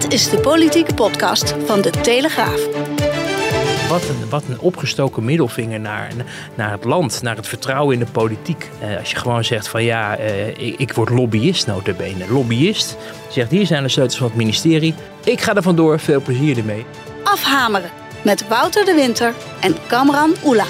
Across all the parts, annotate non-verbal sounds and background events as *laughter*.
Dit is de politieke podcast van de Telegraaf. Wat een, wat een opgestoken middelvinger naar, naar het land, naar het vertrouwen in de politiek. Eh, als je gewoon zegt van ja, eh, ik, ik word lobbyist notabene. Lobbyist zegt hier zijn de sleutels van het ministerie. Ik ga er vandoor, veel plezier ermee. Afhameren met Wouter de Winter en Kamran Oela.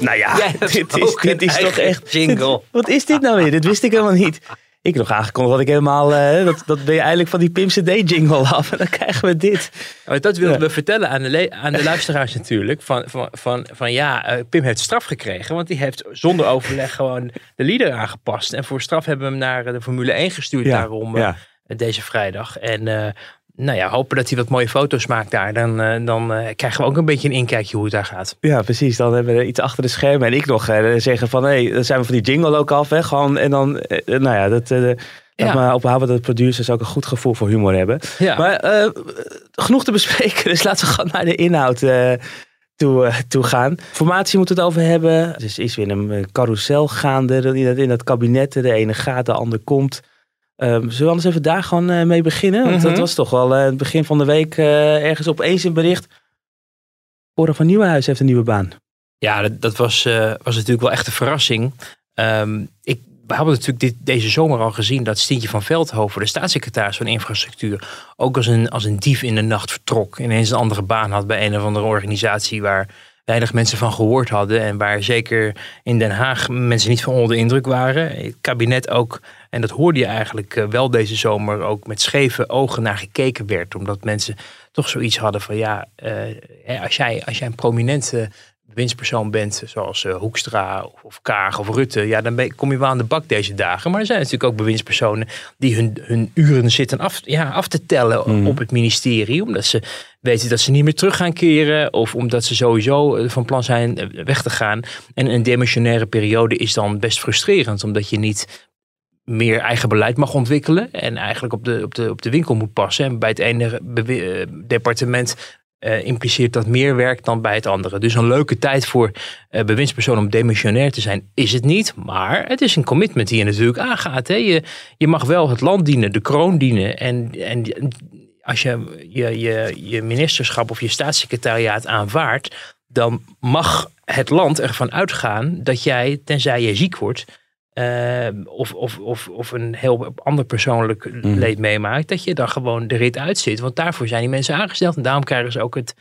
Nou ja, *laughs* dit is, dit is toch echt... jingle. *laughs* Wat is dit nou weer? Dit wist ik helemaal niet. Ik nog aangekondigd dat ik helemaal... eh, dat, dat ben je eigenlijk van die Pim CD jingle af. En *laughs* dan krijgen we dit. Maar dat wilden Ja. we vertellen aan de, aan de luisteraars *laughs* natuurlijk. Van, van, van, van ja, eh, Pim heeft straf gekregen. Want die heeft zonder overleg *laughs* gewoon de leader aangepast. En voor straf hebben we hem naar eh, de Formule 1 gestuurd Ja, daarom ja. deze vrijdag. En nou ja, hopen dat hij wat mooie foto's maakt daar. Dan, eh, dan eh, krijgen we ook een beetje een inkijkje hoe het daar gaat. Ja, precies. Dan hebben we iets achter de schermen. En ik nog eh, zeggen van... Hé, dan zijn we van die jingle ook af. Hè, gewoon, en dan... nou ja, dat... Ja. Maar ophouden dat producers ook een goed gevoel voor humor hebben. Ja. Maar genoeg te bespreken. *laughs* Dus laten we gewoon naar de inhoud toe, toe gaan. Formatie moeten we het over hebben. Er is, weer een carousel gaande in dat, in dat kabinet. De ene gaat, de ander komt. Ehm, zullen we anders even daar gewoon eh, mee beginnen? Want Mhm. dat was toch wel eh, het begin van de week eh, ergens opeens een bericht. Cora van Nieuwenhuis heeft een nieuwe baan. Ja, dat, dat was, was natuurlijk wel echt een verrassing. Ehm, ik, we hebben natuurlijk dit, deze zomer al gezien dat Stientje van Veldhoven, de staatssecretaris van Infrastructuur, ook als een, als een dief in de nacht vertrok. Ineens een andere baan had bij een of andere organisatie waar weinig mensen van gehoord hadden. En waar zeker in Den Haag mensen niet van onder de indruk waren. Het kabinet ook, en dat hoorde je eigenlijk eh, wel deze zomer, ook met scheve ogen naar gekeken werd. Omdat mensen toch zoiets hadden van ja, eh, als, jij, als jij een prominente winstpersoon bent, zoals eh, Hoekstra of, of Kaag of Rutte, ja, dan ben, kom je wel aan de bak deze dagen. Maar er zijn natuurlijk ook bewindspersonen die hun, hun uren zitten af, ja, af te tellen op het ministerie, omdat ze weten dat ze niet meer terug gaan keren of omdat ze sowieso eh, van plan zijn eh, weg te gaan. En een demissionaire periode is dan best frustrerend, omdat je niet meer eigen beleid mag ontwikkelen en eigenlijk op de, op de, op de winkel moet passen. En bij het ene eh, departement impliceert dat meer werk dan bij het andere. Dus een leuke tijd voor eh bewindspersonen om demissionair te zijn is het niet. Maar het is een commitment die je natuurlijk aangaat. Hè? Je, je mag wel het land dienen, de kroon dienen. En, en als je je, je je ministerschap of je staatssecretariaat aanvaardt, dan mag het land ervan uitgaan dat jij, tenzij je ziek wordt, eh, of, of, of, of een heel ander persoonlijk leed meemaakt, dat je dan gewoon de rit uitzit. Want daarvoor zijn die mensen aangesteld en daarom krijgen ze ook het,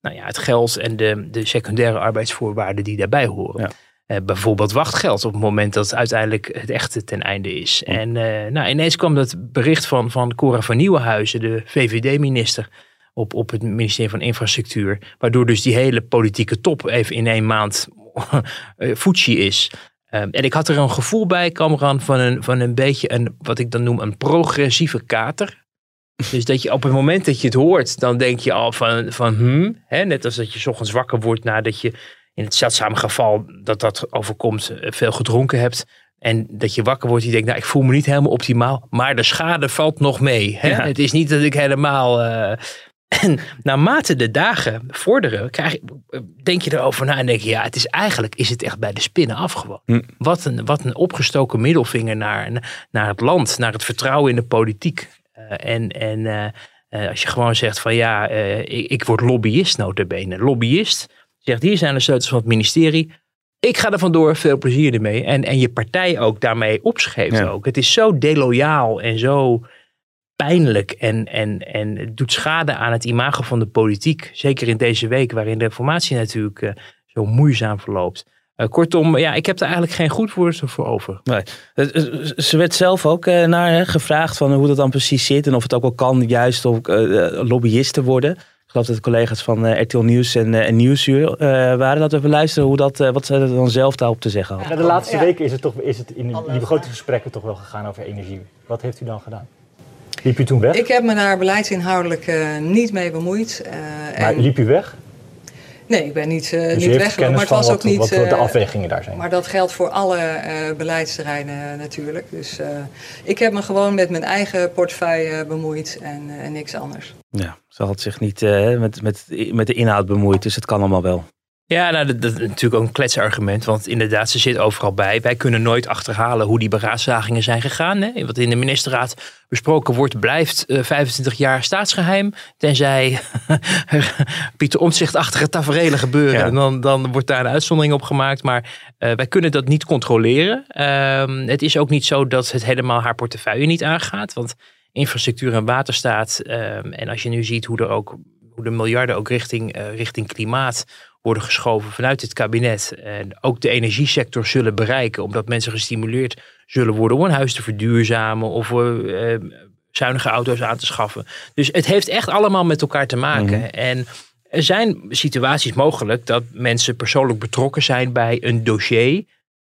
nou ja, het geld en de, de secundaire arbeidsvoorwaarden die daarbij horen. Ja. Eh, bijvoorbeeld wachtgeld op het moment dat uiteindelijk het echte ten einde is. En eh, nou, ineens kwam dat bericht van, van Cora van Nieuwenhuizen, de VVD-minister, op, op het ministerie van Infrastructuur. Waardoor dus die hele politieke top even in één maand *laughs* eh, Fuji is. Um, en ik had er een gevoel bij, Kamran, van een, van een beetje een, wat ik dan noem, een progressieve kater. Dus dat je op het moment dat je het hoort, dan denk je al van, van hmm, hè, net als dat je 's ochtends wakker wordt nadat je in het zeldzame geval dat dat overkomt, eh, veel gedronken hebt. En dat je wakker wordt, je denkt, nou, ik voel me niet helemaal optimaal, maar de schade valt nog mee. Hè? Ja. Het is niet dat ik helemaal. eh, *clears throat* en naarmate de dagen vorderen, krijg, ik- denk je erover na en denk je, ja, het is eigenlijk is het echt bij de spinnen af gewoon. Hm. Wat, een, wat een opgestoken middelvinger naar, naar het land, naar het vertrouwen in de politiek. Eh, en en eh, eh, als je gewoon zegt van ja, eh, ik, ik word lobbyist notabene. Lobbyist zegt, hier zijn de sleutels van het ministerie. Ik ga er vandoor, veel plezier ermee. En, en je partij ook daarmee opscheept Ja. ook. Het is zo deloyaal en zo pijnlijk en, en, en het doet schade aan het imago van de politiek. Zeker in deze week waarin de formatie natuurlijk eh, zo moeizaam verloopt. Eh, kortom, ja, ik heb er eigenlijk geen goed woord voor over. Nee. Ze werd zelf ook eh, naar hè, gevraagd van hoe dat dan precies zit. En of het ook wel kan juist om lobbyist te worden. Ik geloof dat de collega's van eh, RTL Nieuws en, eh, en Nieuwsuur eh, waren. Laten we even luisteren hoe dat, wat ze er dan zelf daarop te zeggen hadden. Ja, de laatste weken is het, toch, is het in die begrotingsgesprekken toch wel gegaan over energie. Wat heeft u dan gedaan? Liep u toen weg? Ik heb me daar beleidsinhoudelijk uh, niet mee bemoeid. Uh, maar en... liep u weg? Nee, ik ben niet, uh, dus niet weggelopen. Maar het was wat, ook niet. Wat de afwegingen daar zijn. Maar dat geldt voor alle beleidsterreinen natuurlijk. Dus ik heb me gewoon met mijn eigen portefeuille bemoeid en, en niks anders. Ja, ze had zich niet met, met, met de inhoud bemoeid, dus het kan allemaal wel. Ja, nou, dat, dat, is natuurlijk ook een kletsargument. Want inderdaad, ze zit overal bij. Wij kunnen nooit achterhalen hoe die beraadslagingen zijn gegaan. Hè? Wat in de ministerraad besproken wordt, blijft uh, 25 jaar staatsgeheim. Tenzij *laughs* Pieter Omtzigt-achtige tafereelen gebeuren. En dan, dan wordt daar een uitzondering op gemaakt. Maar uh, wij kunnen dat niet controleren. Uh, het is ook niet zo dat het helemaal haar portefeuille niet aangaat. Want infrastructuur en waterstaat. Ehm, en als je nu ziet hoe er ook hoe de miljarden ook richting, uh, richting klimaat worden geschoven vanuit het kabinet. En ook de energiesector zullen bereiken, omdat mensen gestimuleerd zullen worden om een huis te verduurzamen of uh, zuinige auto's aan te schaffen. Dus het heeft echt allemaal met elkaar te maken. Mhm. En er zijn situaties mogelijk dat mensen persoonlijk betrokken zijn bij een dossier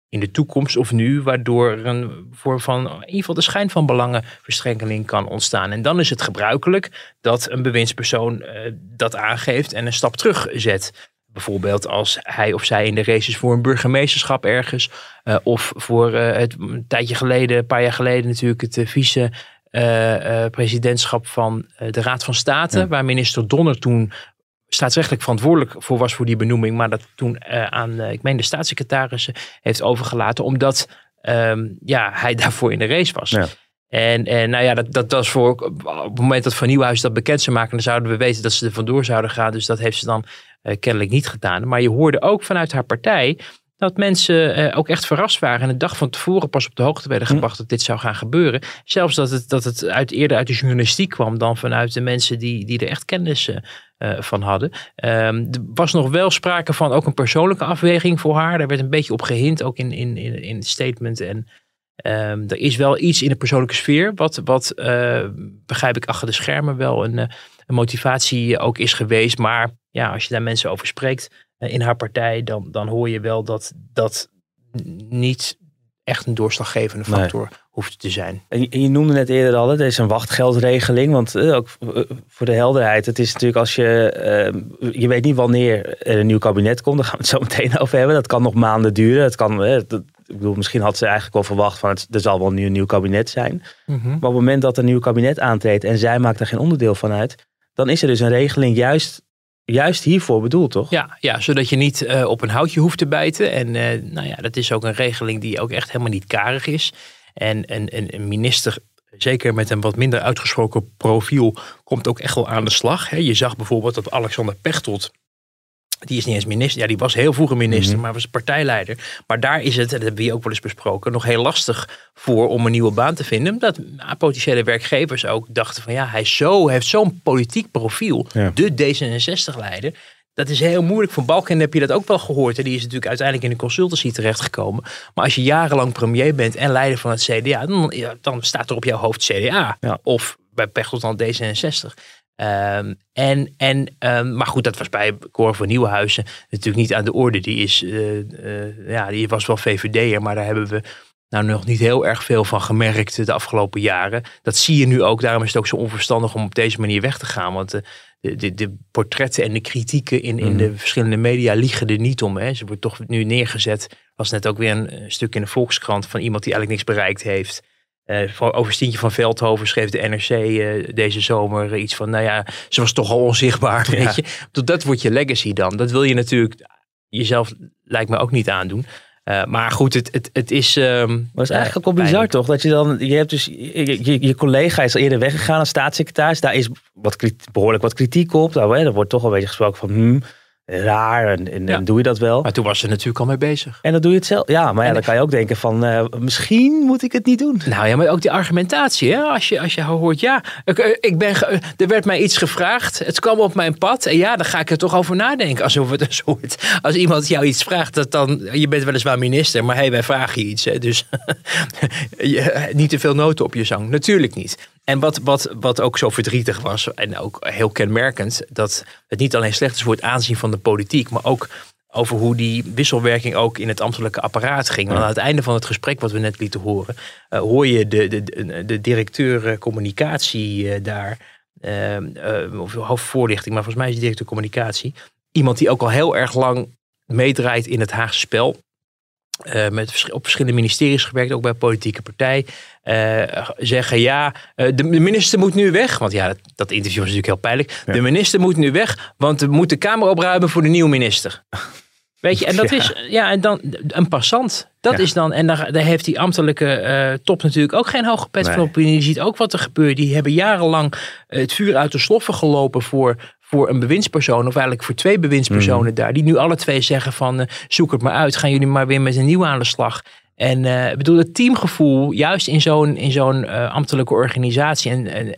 in de toekomst of nu, waardoor er een vorm van in ieder geval de schijn van belangenverstrengeling kan ontstaan. En dan is het gebruikelijk dat een bewindspersoon uh, dat aangeeft en een stap terug zet. Bijvoorbeeld als hij of zij in de race is voor een burgemeesterschap ergens. Uh, of voor uh, het een tijdje geleden, een paar jaar geleden natuurlijk, het vice-presidentschap van de Raad van State. Waar minister Donner toen staatsrechtelijk verantwoordelijk voor was voor die benoeming, maar dat toen uh, aan, uh, ik meen, de staatssecretarissen heeft overgelaten, omdat um, ja, hij *laughs* daarvoor in de race was. Ja. En, en nou ja, dat, dat was voor op het moment dat Van Nieuwhuis dat bekend zou maken, dan zouden we weten dat ze er vandoor zouden gaan. Dus dat heeft ze dan uh, kennelijk niet gedaan. Maar je hoorde ook vanuit haar partij dat mensen uh, ook echt verrast waren en de dag van tevoren pas op de hoogte werden hm. gebracht dat dit zou gaan gebeuren. Zelfs dat het, dat het uit, eerder uit de journalistiek kwam dan vanuit de mensen die, die er echt kennis uh, van hadden. Um, er was nog wel sprake van ook een persoonlijke afweging voor haar. Daar werd een beetje op gehind, ook in, in, in, in het statement. En um, er is wel iets in de persoonlijke sfeer, wat, wat uh, begrijp ik achter de schermen wel een, een motivatie ook is geweest. Maar ja, als je daar mensen over spreekt eh, in haar partij, dan, dan hoor je wel dat dat niet echt een doorslaggevende factor nee. hoeft te zijn. En je, je, noemde net eerder al, er is een wachtgeldregeling. Want uh, ook uh, voor de helderheid, het is natuurlijk als je, uh, je weet niet wanneer er een nieuw kabinet komt. Daar gaan we het zo meteen over hebben. Dat kan nog maanden duren. Het kan, dat, ik bedoel, misschien had ze eigenlijk wel verwacht van het, er zal wel nu een nieuw kabinet zijn. Mm -hmm. Maar op het moment dat een nieuw kabinet aantreedt en zij maakt er geen onderdeel van uit, dan is er dus een regeling juist juist hiervoor bedoeld, toch? Ja, ja zodat je niet uh, op een houtje hoeft te bijten. En uh, nou ja, dat is ook een regeling die ook echt helemaal niet karig is. En een, een minister, zeker met een wat minder uitgesproken profiel, komt ook echt wel aan de slag. Je zag bijvoorbeeld dat Alexander Pechtold die is niet eens minister. Ja, die was heel vroeger minister, mm-hmm. maar was partijleider. Maar daar is het, dat hebben we ook wel eens besproken, nog heel lastig voor om een nieuwe baan te vinden. Dat potentiële werkgevers ook dachten van ja, hij zo, heeft zo'n politiek profiel. Ja. De D66-leider. Dat is heel moeilijk. Van Balken heb je dat ook wel gehoord. Hè? Die is natuurlijk uiteindelijk in de consultancy terechtgekomen. Maar als je jarenlang premier bent en leider van het CDA, dan, dan staat er op jouw hoofd CDA. Ja. Of bij Pechtold dan D66. Um, en, en, um, maar goed, dat was bij Cor van Nieuwenhuizen natuurlijk niet aan de orde. Die, is, uh, uh, ja, die was wel VVD'er, maar daar hebben we nou nog niet heel erg veel van gemerkt de afgelopen jaren. Dat zie je nu ook. Daarom is het ook zo onverstandig om op deze manier weg te gaan. Want de, de, de portretten en de kritieken in, in de mhm. verschillende media liegen er niet om. Hè. Ze wordt toch nu neergezet. was net ook weer een, een stuk in de Volkskrant van iemand die eigenlijk niks bereikt heeft. Uh, over Stientje van Veldhoven schreef de NRC uh, deze zomer iets van, nou ja, ze was toch al onzichtbaar, ja. weet je. Dat wordt je legacy dan. Dat wil je natuurlijk jezelf, lijkt me ook niet aandoen. Uh, maar goed, het, het, het is. Um, maar het is eigenlijk ook wel bizar toch? Dat je dan. Je hebt dus. Je, je, je, collega is al eerder weggegaan als staatssecretaris. Daar is wat, behoorlijk wat kritiek op. Nou, hè, er wordt toch een beetje gesproken van. Hmm, raar en, en, ja. en, doe je dat wel. Maar toen was ze natuurlijk al mee bezig. En dan doe je het zelf. Ja, maar ja, dan kan je ook denken van uh, misschien moet ik het niet doen. Nou ja, maar ook die argumentatie. Hè? Als, je, als je hoort, ja, ik, eh, ik ben er werd mij iets gevraagd. Het kwam op mijn pad. En ja, dan ga ik er toch over nadenken. Alsof het een soort, als iemand jou iets vraagt, dat dan, je bent weliswaar minister, maar hey, wij vragen je iets. Hè? Dus *laughs* niet te veel noten op je zang. Natuurlijk niet. En wat, wat, wat ook zo verdrietig was, en ook heel kenmerkend, dat het niet alleen slecht is voor het aanzien van de politiek, maar ook over hoe die wisselwerking ook in het ambtelijke apparaat ging. Want aan het einde van het gesprek wat we net lieten horen, uh, hoor je de, de, de, de directeur communicatie uh, daar, uh, of hoofdvoorlichting, maar volgens mij is die directeur communicatie, iemand die ook al heel erg lang meedraait in het Haagse spel. Uh, met op verschillende ministeries gewerkt, ook bij politieke partij. Uh, zeggen ja, uh, de, minister moet nu weg. Want ja, dat, dat interview was natuurlijk heel pijnlijk. Ja. De minister moet nu weg, want we moeten de Kamer opruimen voor de nieuwe minister. Weet je, en dat *laughs* ja. is ja, en dan een passant. Dat ja. is dan, en daar, daar heeft die ambtelijke top natuurlijk ook geen hoge pet nee. van op. Je ziet ook wat er gebeurt. Die hebben jarenlang het vuur uit de sloffen gelopen voor voor een bewindspersoon, of eigenlijk voor twee bewindspersonen mm. daar, die nu alle twee zeggen van uh, zoek het maar uit, gaan jullie maar weer met een nieuwe aan de slag. En uh, bedoel, het teamgevoel, juist in zo'n in zo'n uh, ambtelijke organisatie en, en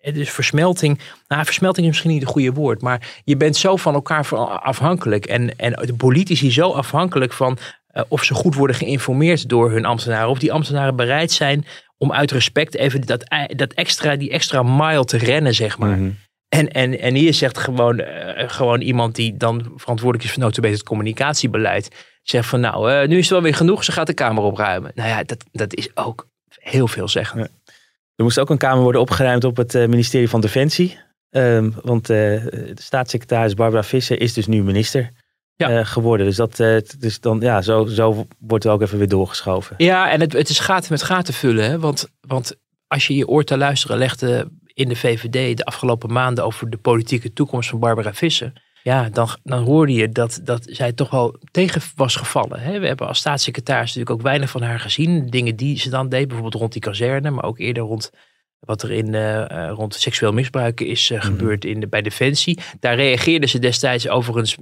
het is versmelting. Nou, versmelting is misschien niet het goede woord, maar je bent zo van elkaar afhankelijk. En, en de politici zo afhankelijk van uh, of ze goed worden geïnformeerd door hun ambtenaren. Of die ambtenaren bereid zijn om uit respect even dat, dat extra, die extra mile te rennen, zeg maar. Mm -hmm. En, en, en hier zegt gewoon, uh, gewoon iemand die dan verantwoordelijk is voor notabene het communicatiebeleid. Zegt van nou, uh, nu is het wel weer genoeg, ze gaat de Kamer opruimen. Nou ja, dat, dat is ook heel veel zeggen. Ja. Er moest ook een Kamer worden opgeruimd op het uh, ministerie van Defensie. Um, want de staatssecretaris Barbara Visser is dus nu minister ja. geworden. Dus, dat, dus dan, ja, zo, zo wordt er ook even weer doorgeschoven. Ja, en het, het is gaten met gaten vullen. Hè? Want, want als je je oor te luisteren legde in de VVD de afgelopen maanden over de politieke toekomst van Barbara Visser. Ja, dan, dan hoorde je dat, dat zij toch wel tegen was gevallen. Hè? We hebben als staatssecretaris natuurlijk ook weinig van haar gezien. Dingen die ze dan deed, bijvoorbeeld rond die kazerne, maar ook eerder rond wat er in, uh, rond seksueel misbruik is uh, gebeurd in de, bij Defensie. Daar reageerde ze destijds overigens,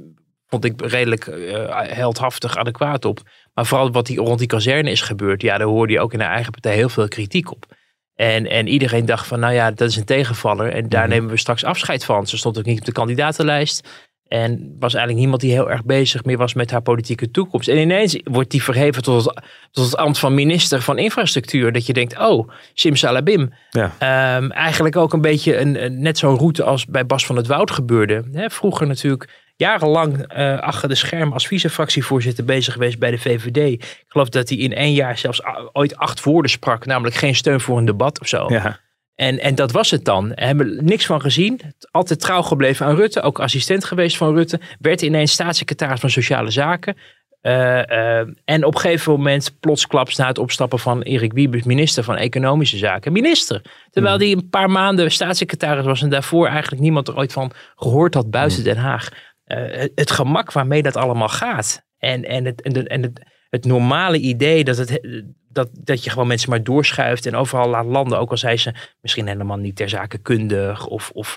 vond ik redelijk uh, heldhaftig adequaat op. Maar vooral wat die, rond die kazerne is gebeurd, ja, daar hoorde je ook in haar eigen partij heel veel kritiek op. En, en iedereen dacht van, nou ja, dat is een tegenvaller. En daar mm. nemen we straks afscheid van. Ze stond ook niet op de kandidatenlijst. En was eigenlijk niemand die heel erg bezig meer was met haar politieke toekomst. En ineens wordt die verheven tot het, tot het ambt van minister van infrastructuur. Dat je denkt, oh, simsalabim. Ja. Um, eigenlijk ook een beetje een, een net zo'n route als bij Bas van het Woud gebeurde. He, vroeger natuurlijk jarenlang uh, achter de scherm als vice-fractievoorzitter bezig geweest bij de VVD. Ik geloof dat hij in één jaar zelfs ooit acht woorden sprak, namelijk geen steun voor een debat of zo. Ja. En, en dat was het dan. We hebben niks van gezien. Altijd trouw gebleven aan Rutte. Ook assistent geweest van Rutte. Werd ineens staatssecretaris van Sociale Zaken. Uh, uh, en op een gegeven moment, plotsklaps na het opstappen van Erik Wiebes, minister van Economische Zaken, minister. Terwijl hij een paar maanden staatssecretaris was en daarvoor eigenlijk niemand er ooit van gehoord had buiten Den Haag. Uh, het gemak waarmee dat allemaal gaat. En, en, het, en, de, en het, het normale idee dat, het, dat, dat je gewoon mensen maar doorschuift en overal laat landen. Ook al zijn ze misschien helemaal niet ter zake. Of, of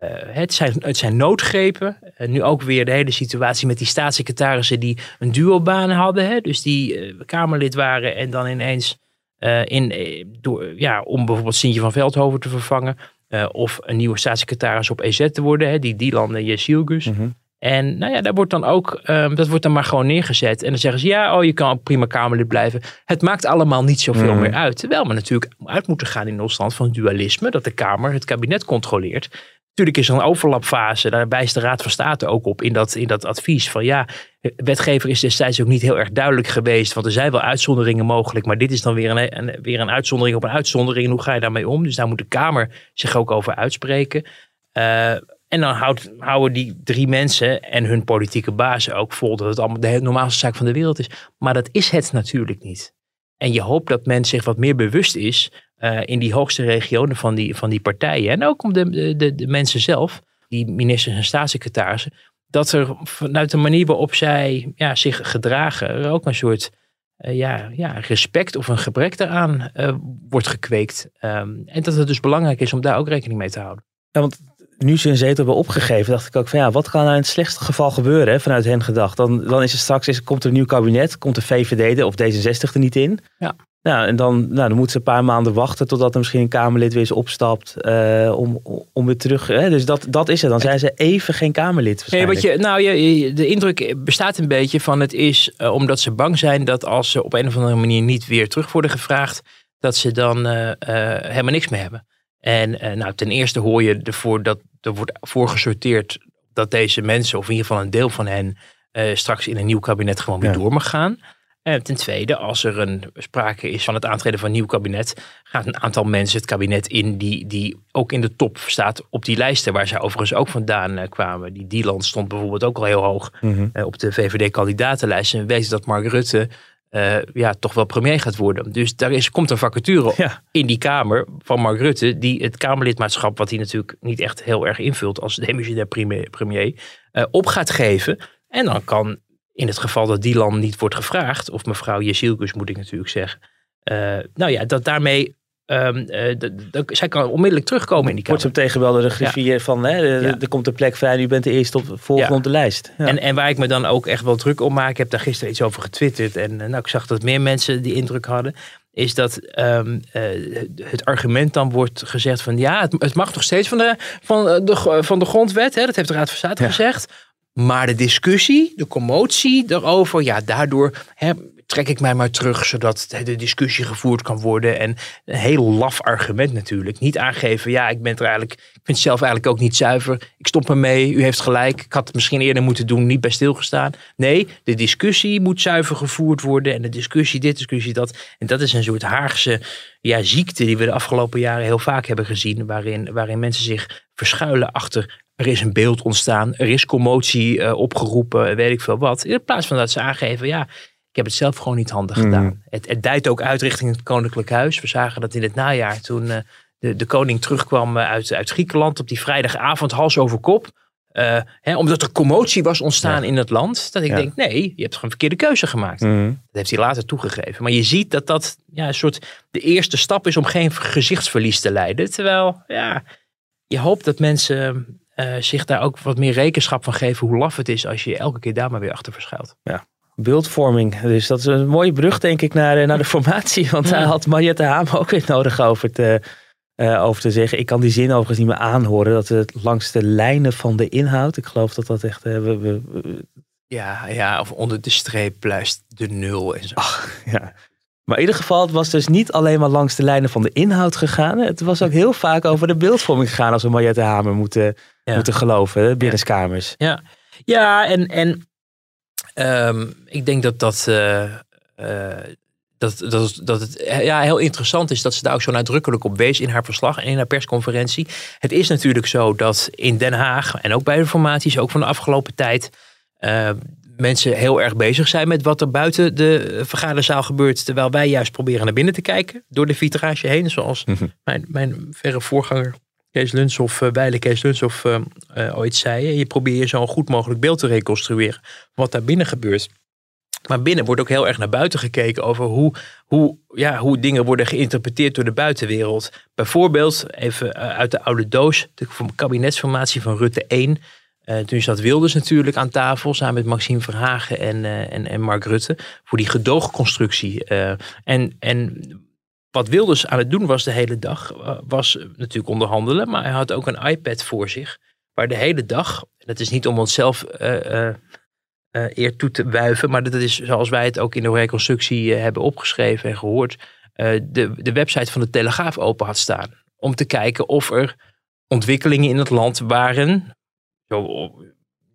uh, het, zijn, het zijn noodgrepen. Nu ook weer de hele situatie met die staatssecretarissen die een duobaan hadden. Hè, dus die Kamerlid waren en dan ineens in, door, ja, om bijvoorbeeld Sintje van Veldhoven te vervangen. of een nieuwe staatssecretaris op EZ te worden. Hè, die Dylan Jesielgus. Mm en nou ja, daar wordt dan ook, um, dat wordt dan maar gewoon neergezet. En dan zeggen ze, ja, oh, je kan prima Kamerlid blijven. Het maakt allemaal niet zoveel mm. meer uit. Terwijl we natuurlijk uit moeten gaan in opstand van dualisme. Dat de Kamer het kabinet controleert. Natuurlijk is er een overlapfase. Daar wijst de Raad van State ook op in dat, in dat advies. Van ja, wetgever is destijds ook niet heel erg duidelijk geweest. Want er zijn wel uitzonderingen mogelijk. Maar dit is dan weer een, een weer een uitzondering op een uitzondering. En hoe ga je daarmee om? Dus daar moet de Kamer zich ook over uitspreken. Uh, en dan houden die drie mensen en hun politieke bazen ook vol dat het allemaal de normaalste zaak van de wereld is. Maar dat is het natuurlijk niet. En je hoopt dat men zich wat meer bewust is uh, in die hoogste regionen van die, van die partijen. En ook om de, de, de mensen zelf, die ministers en staatssecretarissen, dat er vanuit de manier waarop zij ja, zich gedragen, er ook een soort uh, ja, ja, respect of een gebrek daaraan uh, wordt gekweekt. Um, en dat het dus belangrijk is om daar ook rekening mee te houden. Ja, want nu ze een zetel hebben opgegeven, dacht ik ook van ja, wat kan nou in het slechtste geval gebeuren hè, vanuit hen gedacht? Dan, dan is er straks, is, komt er een nieuw kabinet, komt de VVD of D66 er niet in. Ja. Nou, en dan, nou, dan moeten ze een paar maanden wachten totdat er misschien een Kamerlid weer eens opstapt uh, om, om weer terug. Hè? Dus dat, dat is het. Dan zijn ze even geen Kamerlid. Nee, wat je, nou, je, de indruk bestaat een beetje van het is uh, omdat ze bang zijn dat als ze op een of andere manier niet weer terug worden gevraagd, dat ze dan uh, helemaal niks meer hebben. En uh, nou, ten eerste hoor je ervoor dat er wordt voorgesorteerd dat deze mensen, of in ieder geval een deel van hen, eh, straks in een nieuw kabinet gewoon weer Ja. door mag gaan. En ten tweede, als er een sprake is van het aantreden van een nieuw kabinet, gaat een aantal mensen het kabinet in die, die ook in de top staat op die lijsten, waar zij overigens ook vandaan eh, kwamen. Die Dieland stond bijvoorbeeld ook al heel hoog Mhm. eh, op de VVD-kandidatenlijst. En weet dat Mark Rutte eh, ja, toch wel premier gaat worden. Dus daar is, komt een vacature Ja. in die Kamer van Mark Rutte, die het Kamerlidmaatschap, wat hij natuurlijk niet echt heel erg invult als demissionair premier, premier eh, op gaat geven. En dan kan, in het geval dat die land niet wordt gevraagd, of mevrouw Jezielkus moet ik natuurlijk zeggen, eh, nou ja, dat daarmee, ehm, eh, zij kan onmiddellijk terugkomen in die Wordt Kamer. ze hem tegen wel de griffier van, hè, er- Ja. komt een plek vrij, u bent de eerste op, volgende Ja. op de lijst. Ja. En, en waar ik me dan ook echt wel druk om maak, ik heb daar gisteren iets over getwitterd. En eh, nou, ik zag dat meer mensen die indruk hadden. Is dat ehm, eh, het argument dan wordt gezegd van ja, het, het mag nog steeds van de, van eh, de, van de grondwet. Hè, dat heeft de Raad van State Ja. gezegd. Maar de discussie, de commotie daarover, ja, daardoor hè, trek ik mij maar terug, zodat de discussie gevoerd kan worden. En een heel laf argument natuurlijk. Niet aangeven, ja, ik ben er eigenlijk, ik vind zelf eigenlijk ook niet zuiver. Ik stop ermee, u heeft gelijk. Ik had het misschien eerder moeten doen, niet bij stilgestaan. Nee, de discussie moet zuiver gevoerd worden. En de discussie dit, discussie dat. En dat is een soort Haagse ja, ziekte die we de afgelopen jaren heel vaak hebben gezien. Waarin, waarin mensen zich verschuilen achter er is een beeld ontstaan, er is commotie eh, opgeroepen, weet ik veel wat. In plaats van dat ze aangeven, ja, ik heb het zelf gewoon niet handig Mhm. gedaan. Het, het dijt ook uit richting het Koninklijk Huis. We zagen dat in het najaar toen eh, de, de koning terugkwam eh, uit, uit Griekenland op die vrijdagavond hals over kop. Eh, hè, omdat er commotie was ontstaan in het land. Dat ik Ja. denk, nee, je hebt gewoon een verkeerde keuze gemaakt. Mhm. Dat heeft hij later toegegeven. Maar je ziet dat dat ja, een soort de eerste stap is om geen gezichtsverlies te leiden. Terwijl, ja, je hoopt dat mensen zich daar ook wat meer rekenschap van geven hoe laf het is als je elke keer daar maar weer achter verschuilt. Beeldvorming. Dus dat is een mooie brug, denk ik, naar, eh, naar de *laughs* formatie. Want daar had Mariette Haam ook weer nodig over te, eh, over te zeggen. Ik kan die zin overigens niet meer aanhoren. Dat het langs de lijnen van de inhoud. Ik geloof dat dat echt. eh, we, we- we- Ja, ja, of onder de streep blijft de nul en zo. ja. Maar in ieder geval, het was dus niet alleen maar langs de lijnen van de inhoud gegaan. Het was ook heel vaak over de beeldvorming gegaan. Als we Mariette Hamer moeten, Ja. moeten geloven. hè, Binnenskamers. Ja, en, en ehm, ik denk dat dat, eh, eh, dat, dat, dat het eh, ja, heel interessant is dat ze daar ook zo nadrukkelijk op wees in haar verslag en in haar persconferentie. Het is natuurlijk zo dat in Den Haag en ook bij de formaties, ook van de afgelopen tijd, mensen heel erg bezig zijn met wat er buiten de vergaderzaal gebeurt. Terwijl wij juist proberen naar binnen te kijken door de vitrage heen. Zoals Mhm. mijn, mijn verre voorganger Kees Lunshoff, uh, Weile Kees Lunshoff uh, uh, ooit zei. Je probeert zo'n goed mogelijk beeld te reconstrueren wat daar binnen gebeurt. Maar binnen wordt ook heel erg naar buiten gekeken over hoe, hoe, ja, hoe dingen worden geïnterpreteerd door de buitenwereld. Bijvoorbeeld, even uit de oude doos, de kabinetsformatie van Rutte 1. Uh, toen zat Wilders natuurlijk aan tafel samen met Maxime Verhagen en, en, en Mark Rutte voor die gedoogconstructie. En, en wat Wilders aan het doen was de hele dag, uh, was natuurlijk onderhandelen, maar hij had ook een iPad voor zich, waar de hele dag, dat is niet om onszelf uh, eer toe te wuiven, maar dat is zoals wij het ook in de reconstructie hebben opgeschreven en gehoord, de, de website van de Telegraaf open had staan. Om te kijken of er ontwikkelingen in het land waren, zo,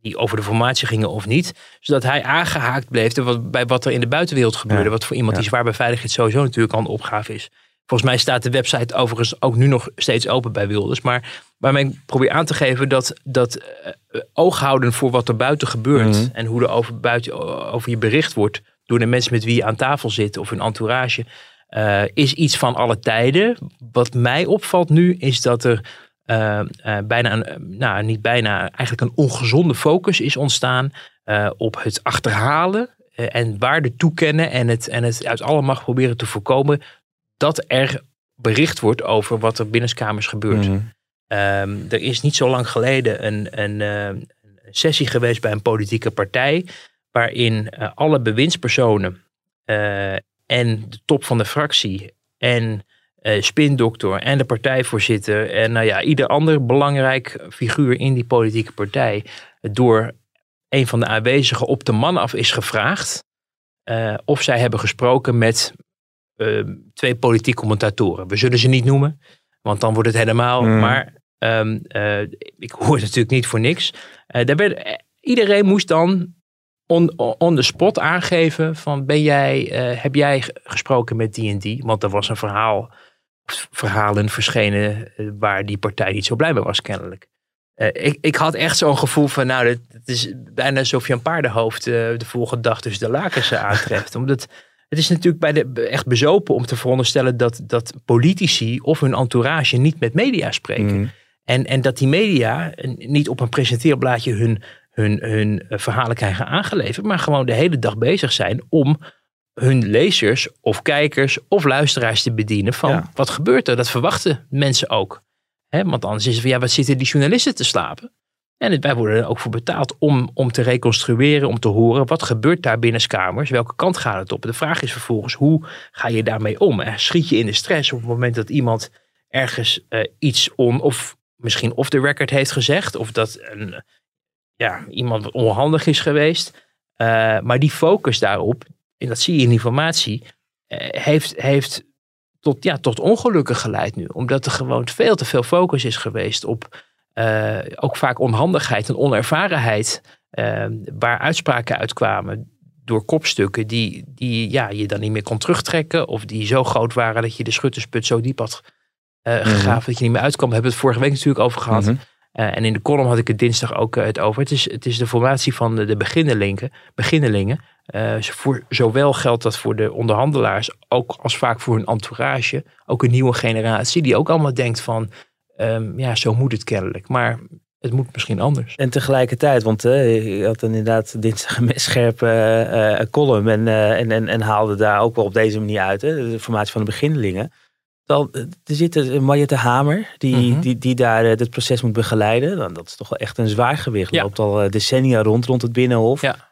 die over de formatie gingen of niet. Zodat hij aangehaakt bleef bij wat er in de buitenwereld gebeurde. Ja. Wat voor iemand ja. die zwaar beveiligheid sowieso natuurlijk al een opgave is. Volgens mij staat de website overigens ook nu nog steeds open bij Wilders. Maar waarmee ik probeer aan te geven dat, dat uh, oog houden voor wat er buiten gebeurt. Mm -hmm. En hoe er over, buiten, over je bericht wordt door de mensen met wie je aan tafel zit of hun entourage. Uh, is iets van alle tijden. Wat mij opvalt nu is dat er uh, uh, bijna, een, nou niet bijna, eigenlijk een ongezonde focus is ontstaan op het achterhalen en waarde toekennen en het, en het uit alle macht proberen te voorkomen dat er bericht wordt over wat er binnenskamers gebeurt. Mm -hmm. um, er is niet zo lang geleden een, een, een, sessie geweest bij een politieke partij waarin alle bewindspersonen en de top van de fractie en uh, spindokter en de partijvoorzitter en nou ja, ieder ander belangrijk figuur in die politieke partij door een van de aanwezigen op de man af is gevraagd uh, of zij hebben gesproken met uh, twee politieke commentatoren. We zullen ze niet noemen, want dan wordt het helemaal. Mm. Maar um, ik hoor het natuurlijk niet voor niks. daar werd, iedereen moest dan on, on the spot aangeven van ben jij, eh, heb jij gesproken met die en die? Want er was een verhaal, verhalen verschenen eh, waar die partij niet zo blij mee was kennelijk. Eh, ik, ik had echt zo'n gevoel van, nou, het is bijna alsof je een paardenhoofd eh, de volgende dag tussen de lakens *laughs* aantreft. Omdat het is natuurlijk bij de, echt bezopen om te veronderstellen dat, dat politici of hun entourage niet met media spreken. Mhm. En, en dat die media niet op een presenteerblaadje hun, hun, hun verhalen krijgen aangeleverd, maar gewoon de hele dag bezig zijn om hun lezers of kijkers of luisteraars te bedienen van Ja. wat gebeurt er. Dat verwachten mensen ook. Hè, want anders is het van ja, wat zitten die journalisten te slapen? En het- wij worden er ook voor betaald om, om te reconstrueren, om te horen wat gebeurt daar binnenskamers, welke kant gaat het op. De vraag is vervolgens hoe ga je daarmee om? Schiet je in de stress op het moment dat iemand ergens eh, iets on of misschien off the record heeft gezegd, of dat een, ja, iemand onhandig is geweest. Eh, maar die focus daarop, en dat zie je in die informatie, eh, heeft, heeft tot, ja, tot ongelukken geleid nu. Omdat er gewoon veel te veel focus is geweest op eh, ook vaak onhandigheid en onervarenheid. eh, waar uitspraken uitkwamen door kopstukken die, die ja, je dan niet meer kon terugtrekken. Of die zo groot waren dat je de schuttersput zo diep had eh, gegraven dat je niet meer uitkwam. We hebben het vorige week natuurlijk over gehad. Mhm. En in de column had ik het dinsdag ook het over. Het is, het is de formatie van de, de beginnelingen. beginnelingen. Eh, voor, zowel geldt dat voor de onderhandelaars, ook als vaak voor hun entourage. Ook een nieuwe generatie die ook allemaal denkt van, ehm, ja, zo moet het kennelijk. Maar het moet misschien anders. En tegelijkertijd, want je had inderdaad dinsdag een scherpe eh, eh, column en, en, en, en haalde daar ook wel op deze manier uit, hè, de formatie van de beginnelingen. Dan, er zit een Mariette Hamer, die, Mhm. die, die daar dit proces moet begeleiden. Dan, dat is toch wel echt een zwaar gewicht. Ja. Loopt al decennia rond, rond het Binnenhof. Ja.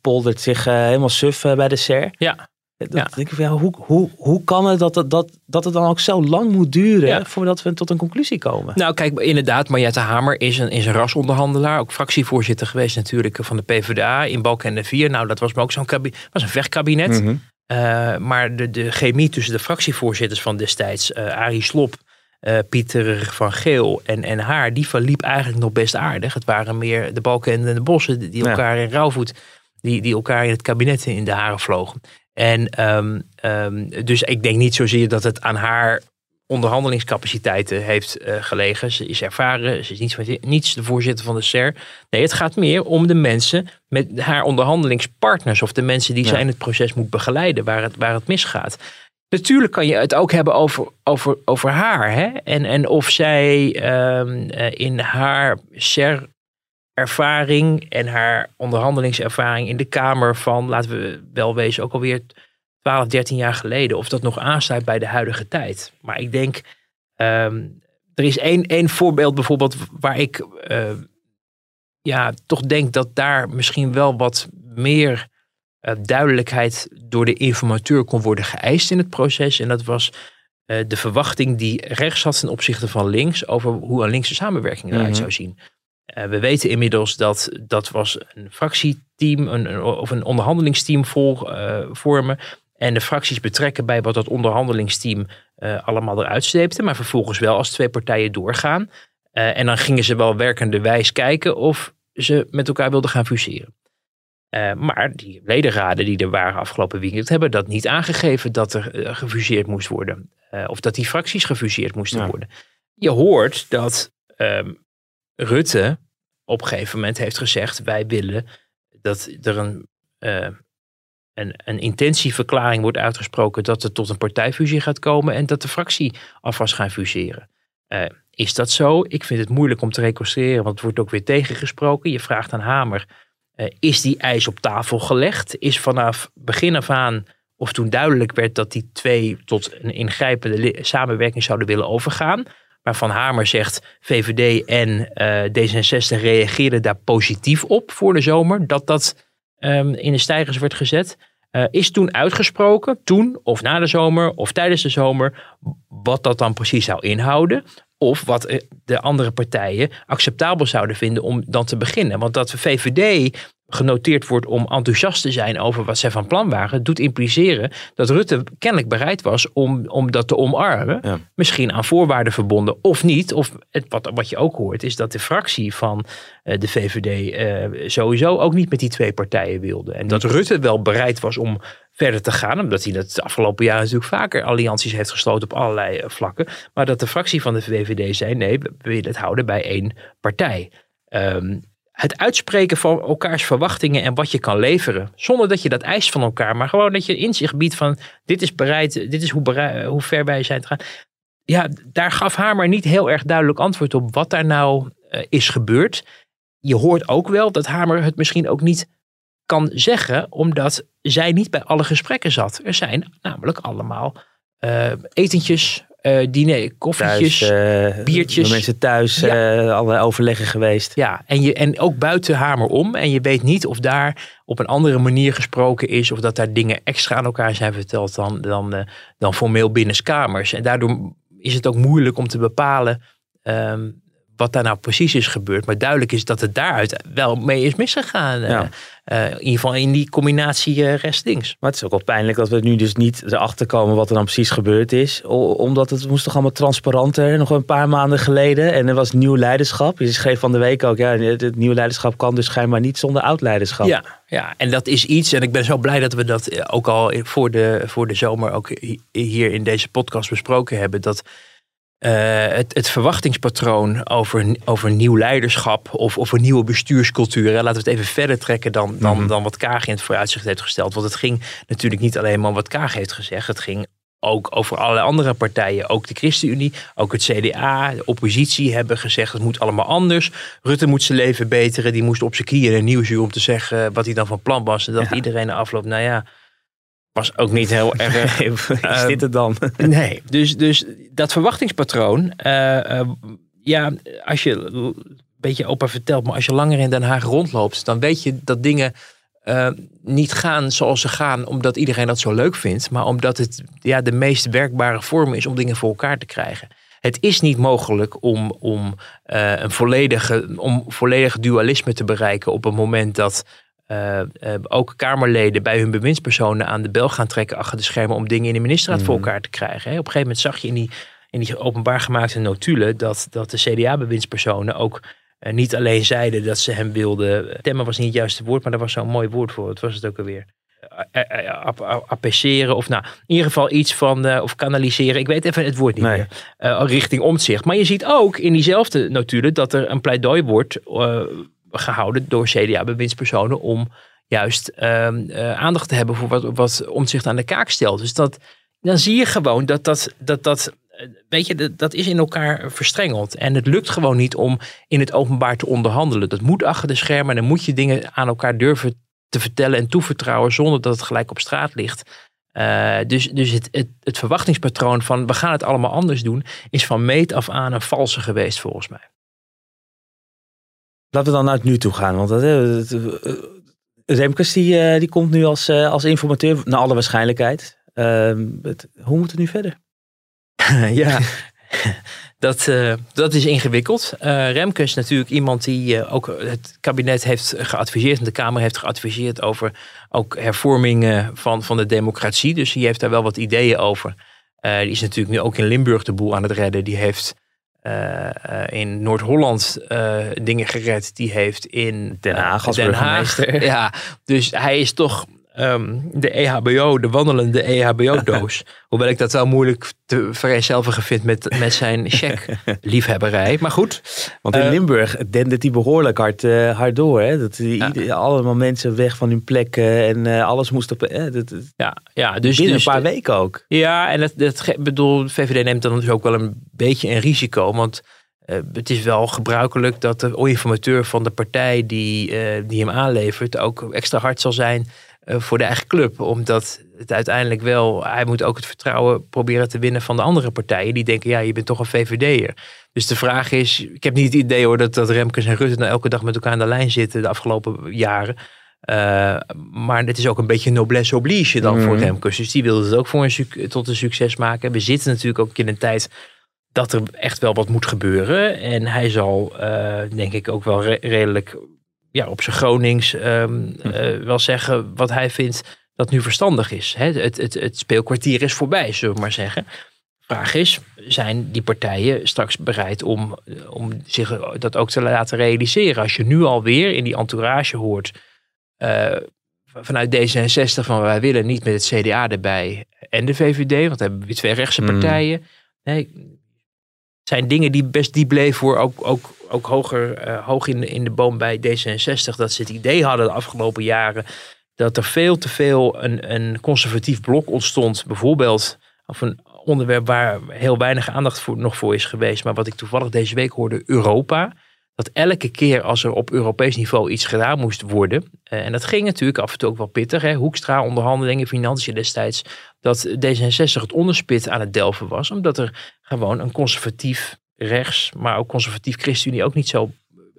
Poldert zich eh, helemaal suf eh, bij de SER. Ja. Dat Ja. denk ik ja, hoe, hoe, hoe kan het dat, dat, dat, dat het dan ook zo lang moet duren Ja. voordat we tot een conclusie komen? Nou, kijk, inderdaad, Mariette Hamer is een, is een rasonderhandelaar. Ook fractievoorzitter geweest natuurlijk van de PvdA in Balkenende 4. Nou, dat was maar ook zo'n kabi- was een vechtkabinet. Mhm. Uh, maar de, de chemie tussen de fractievoorzitters van destijds, uh, Arie Slop, uh, Pieter van Geel en, en haar, die verliep eigenlijk nog best aardig. Het waren meer de balken en de bossen die, die elkaar in rouwvoet, die, die elkaar in het kabinet in de haren vlogen. En um, um, dus ik denk niet zozeer dat het aan haar onderhandelingscapaciteiten heeft uh, gelegen. Ze is ervaren, ze is niets, niets de voorzitter van de SER. Nee, het gaat meer om de mensen met haar onderhandelingspartners of de mensen die ja. zij in het proces moet begeleiden waar het, waar het misgaat. Natuurlijk kan je het ook hebben over, over, over haar. Hè? En, en of zij um, in haar SER ervaring en haar onderhandelingservaring in de Kamer van, laten we wel wezen, ook alweer 12, 13 jaar geleden, of dat nog aansluit bij de huidige tijd. Maar ik denk, um, er is één, één voorbeeld bijvoorbeeld waar ik uh, ja, toch denk dat daar misschien wel wat meer uh, duidelijkheid door de informateur kon worden geëist in het proces. En dat was uh, de verwachting die rechts had ten opzichte van links over hoe een linkse samenwerking eruit mm -hmm. zou zien. Uh, we weten inmiddels dat dat was een fractieteam een, een, of een onderhandelingsteam vol, uh, vormen. En de fracties betrekken bij wat dat onderhandelingsteam uh, allemaal eruit sleepte. Maar vervolgens wel als twee partijen doorgaan. en dan gingen ze wel werkende wijs kijken of ze met elkaar wilden gaan fuseren. maar die ledenraden die er waren afgelopen weekend hebben dat niet aangegeven dat er gefuseerd moest worden. of dat die fracties gefuseerd moesten ja. worden. Je hoort dat um, Rutte op een gegeven moment heeft gezegd: wij willen dat er een, uh, een, een intentieverklaring wordt uitgesproken dat er tot een partijfusie gaat komen en dat de fractie alvast gaan fuseren. Uh, is dat zo? Ik vind het moeilijk om te reconstrueren, want het wordt ook weer tegengesproken. Je vraagt aan Hamer: uh, is die eis op tafel gelegd? Is vanaf begin af aan, of toen duidelijk werd dat die twee tot een ingrijpende samenwerking zouden willen overgaan, waarvan Hamer zegt VVD en uh, D66 reageerden daar positief op voor de zomer, dat dat um, in de stijgers werd gezet. Uh, is toen uitgesproken, toen of na de zomer of tijdens de zomer, wat dat dan precies zou inhouden. Of wat uh, de andere partijen acceptabel zouden vinden om dan te beginnen. Want dat de VVD genoteerd wordt om enthousiast te zijn over wat zij van plan waren, doet impliceren dat Rutte kennelijk bereid was om, om dat te omarmen. Ja. Misschien aan voorwaarden verbonden of niet. Of het, wat, wat je ook hoort, is dat de fractie van eh, de VVD eh, sowieso ook niet met die twee partijen wilde. En dat Rutte wel bereid was om verder te gaan, omdat hij dat de afgelopen jaren natuurlijk vaker allianties heeft gesloten op allerlei eh, vlakken. Maar dat de fractie van de VVD zei: nee, we willen het houden bij één partij. Ehm, het uitspreken van elkaars verwachtingen en wat je kan leveren. Zonder dat je dat eist van elkaar, maar gewoon dat je inzicht biedt van dit is bereid, dit is hoe, hoe ver wij zijn te gaan. Ja, daar gaf Hamer niet heel erg duidelijk antwoord op wat daar nou uh, is gebeurd. Je hoort ook wel dat Hamer het misschien ook niet kan zeggen, omdat zij niet bij alle gesprekken zat. Er zijn namelijk allemaal uh, etentjes, uh, diner, koffietjes, thuis, uh, biertjes. Mensen thuis, ja. uh, allerlei overleggen geweest. Ja, en, je, en ook buiten Hamer om. En je weet niet of daar op een andere manier gesproken is. Of dat daar dingen extra aan elkaar zijn verteld dan, dan, dan formeel binnenskamers. En daardoor is het ook moeilijk om te bepalen um, wat daar nou precies is gebeurd. Maar duidelijk is dat het daaruit wel mee is misgegaan. Ja. Uh, in ieder geval in die combinatie uh, rest-dings. Maar het is ook wel pijnlijk dat we nu dus niet erachter komen wat er dan precies gebeurd is. Omdat het moest toch allemaal transparanter nog een paar maanden geleden. En er was nieuw leiderschap. Je schreef van de week ook, ja, het nieuwe leiderschap kan dus schijnbaar niet zonder oud leiderschap. Ja, ja, en dat is iets. En ik ben zo blij dat we dat ook al voor de, voor de zomer ook hier in deze podcast besproken hebben. Dat uh, het, het, verwachtingspatroon over, over nieuw leiderschap of, een nieuwe bestuurscultuur. Laten we het even verder trekken dan, dan, mm-hmm. dan wat Kaag in het vooruitzicht heeft gesteld. Want het ging natuurlijk niet alleen maar om wat Kaag heeft gezegd. Het ging ook over allerlei andere partijen. Ook de ChristenUnie, ook het CDA, de oppositie hebben gezegd het moet allemaal anders. Rutte moet zijn leven beteren. Die moest op zijn knieën een nieuwsuur om te zeggen wat hij dan van plan was. En dat ja. iedereen na afloop, nou ja was ook niet heel *laughs* erg. *laughs* is dit het dan? *laughs* nee, dus, dus dat verwachtingspatroon. Uh, uh, ja, als je een beetje opa vertelt, maar als je langer in Den Haag rondloopt, dan weet je dat dingen uh, niet gaan zoals ze gaan, omdat iedereen dat zo leuk vindt, maar omdat het ja, de meest werkbare vorm is om dingen voor elkaar te krijgen. Het is niet mogelijk om, om, een volledige, om volledig dualisme te bereiken op het moment dat uh, uh, ook Kamerleden bij hun bewindspersonen aan de bel gaan trekken achter de schermen om dingen in de ministerraad mm. voor elkaar te krijgen. Hè. Op een gegeven moment zag je in die, in die openbaar gemaakte notulen dat, dat de CDA-bewindspersonen ook uh, niet alleen zeiden dat ze hem wilden. Temmen was niet het juiste woord, maar daar was zo'n mooi woord voor. Wat was het ook alweer? Appesseren of nou, in ieder geval iets van, of kanaliseren. Ik weet even het woord niet nee. meer. richting omzicht. Maar je ziet ook in diezelfde notulen dat er een pleidooi wordt gehouden door CDA-bewindspersonen om juist uh, uh, aandacht te hebben voor wat, wat omzicht aan de kaak stelt. Dus dat, dan zie je gewoon dat dat, dat, dat weet je, dat, dat is in elkaar verstrengeld. En het lukt gewoon niet om in het openbaar te onderhandelen. Dat moet achter de schermen en dan moet je dingen aan elkaar durven te vertellen en toevertrouwen zonder dat het gelijk op straat ligt. Uh, dus dus het, het, het verwachtingspatroon van we gaan het allemaal anders doen, is van meet af aan een valse geweest volgens mij. Laten we dan naar het nu toe gaan. Want uh, Remkes die, die komt nu als, als informateur, naar alle waarschijnlijkheid. Ehm, hoe moet het nu verder? *laughs* ja, dat, dat is ingewikkeld. Uh, Remkes is natuurlijk iemand die ook het kabinet heeft geadviseerd en de Kamer heeft geadviseerd over ook hervormingen van, van de democratie. Dus die heeft daar wel wat ideeën over. die is natuurlijk nu ook in Limburg de boel aan het redden. Die heeft uh, in Noord-Holland uh, dingen gered. Die heeft in Den Haag als Den. Haag, ja, dus hij is toch um, de EHBO, de wandelende EHBO-doos. *laughs* Hoewel ik dat wel moeilijk te vereenzelvigen vind met, met zijn check-liefhebberij. *laughs* Maar goed. Want in uh, Limburg dendert hij behoorlijk hard, uh, hard door. Hè? Dat ja. ieder, allemaal mensen weg van hun plekken en uh, alles moest op. Dat, ja, ja, dus, binnen dus, een paar weken ook. Ja, en dat, dat bedoel, VVD neemt dan dus ook wel een beetje een risico. Want uh, het is wel gebruikelijk dat de informateur van de partij die, uh, die hem aanlevert ook extra hard zal zijn voor de eigen club. Omdat het uiteindelijk wel, hij moet ook het vertrouwen proberen te winnen van de andere partijen. Die denken, ja, je bent toch een VVD'er. Dus de vraag is, ik heb niet het idee hoor dat, dat Remkes en Rutte nou elke dag met elkaar aan de lijn zitten de afgelopen jaren. Uh, maar het is ook een beetje noblesse oblige dan mm. voor Remkes. Dus die wilde het ook voor een tot een succes maken. We zitten natuurlijk ook in een tijd dat er echt wel wat moet gebeuren. En hij zal, uh, denk ik, ook wel re redelijk ja, op zijn Gronings ehm, Hm. eh, wel zeggen wat hij vindt dat nu verstandig is. Hè? Het, het, het speelkwartier is voorbij, zullen we maar zeggen. Vraag is, zijn die partijen straks bereid om, om zich dat ook te laten realiseren? Als je nu alweer in die entourage hoort eh, vanuit D66 van wij willen niet met het CDA erbij en de VVD, want dan hebben we weer twee rechtse Mm. partijen. Nee, zijn dingen die best diep bleven voor ook, ook, ook hoger, eh, hoog in de, in de boom bij D66. Dat ze het idee hadden de afgelopen jaren dat er veel te veel een, een conservatief blok ontstond. Bijvoorbeeld of een onderwerp waar heel weinig aandacht voor, nog voor is geweest. Maar wat ik toevallig deze week hoorde, Europa. Dat elke keer als er op Europees niveau iets gedaan moest worden. eh, en dat ging natuurlijk af en toe ook wel pittig. Hè, Hoekstra, onderhandelingen, financiën destijds. Dat D66 het onderspit aan het delven was. Omdat er gewoon een conservatief rechts, maar ook conservatief ChristenUnie ook niet zo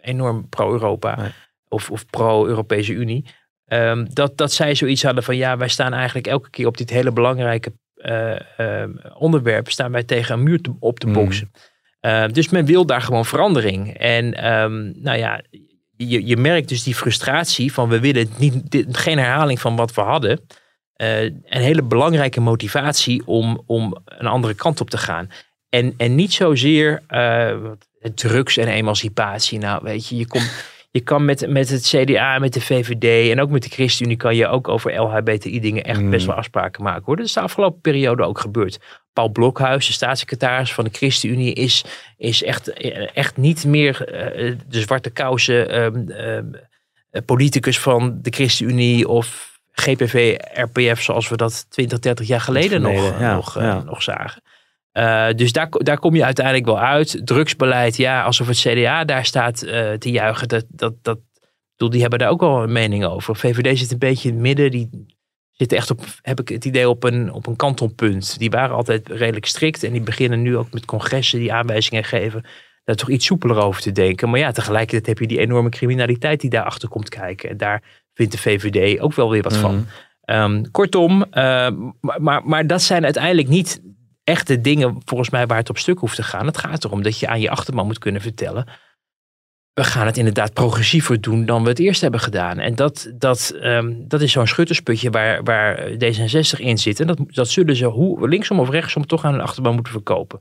enorm pro-Europa Nee. of, of pro-Europese Unie. Ehm, dat, dat zij zoiets hadden van ja, wij staan eigenlijk elke keer op dit hele belangrijke eh, ehm, onderwerp, staan wij tegen een muur te- op te Mm. Ehm, dus men wil daar gewoon verandering. En ehm, nou ja, je, je merkt dus die frustratie van we willen niet, dit, geen herhaling van wat we hadden. Eh, een hele belangrijke motivatie om, om een andere kant op te gaan. En, en niet zozeer eh, drugs en emancipatie. Nou, weet je, je, komt, je kan met, met het CDA, met de VVD en ook met de ChristenUnie kan je ook over LHBTI dingen echt Mm. best wel afspraken maken. Hoor. Dat is de afgelopen periode ook gebeurd. Paul Blokhuis, de staatssecretaris van de ChristenUnie, is, is echt, echt niet meer eh, de zwarte kousen ehm, ehm, politicus van de ChristenUnie of GPV, RPF, zoals we dat 20, 30 jaar geleden nog, ja, nog, eh, nog zagen. Eh, dus daar, daar kom je uiteindelijk wel uit. Drugsbeleid, ja, alsof het CDA daar staat te juichen. Dat, dat, dat, ik bedoel, die hebben daar ook wel een mening over. VVD zit een beetje in het midden. Die zitten echt op, heb ik het idee, op een, op een kantelpunt. Die waren altijd redelijk strikt. En die beginnen nu ook met congressen die aanwijzingen geven. Daar toch iets soepeler over te denken. Maar ja, tegelijkertijd heb je die enorme criminaliteit die daarachter komt kijken. En daar vindt de VVD ook wel weer wat van. Mhm. Ehm, kortom, eh, maar, maar, maar dat zijn uiteindelijk niet echte dingen volgens mij waar het op stuk hoeft te gaan. Het gaat erom dat je aan je achterban moet kunnen vertellen. We gaan het inderdaad progressiever doen dan we het eerst hebben gedaan. En dat, dat, ehm, dat is zo'n schuttersputje waar, waar D66 in zit. En dat, dat zullen ze hoe, linksom of rechtsom toch aan hun achterban moeten verkopen.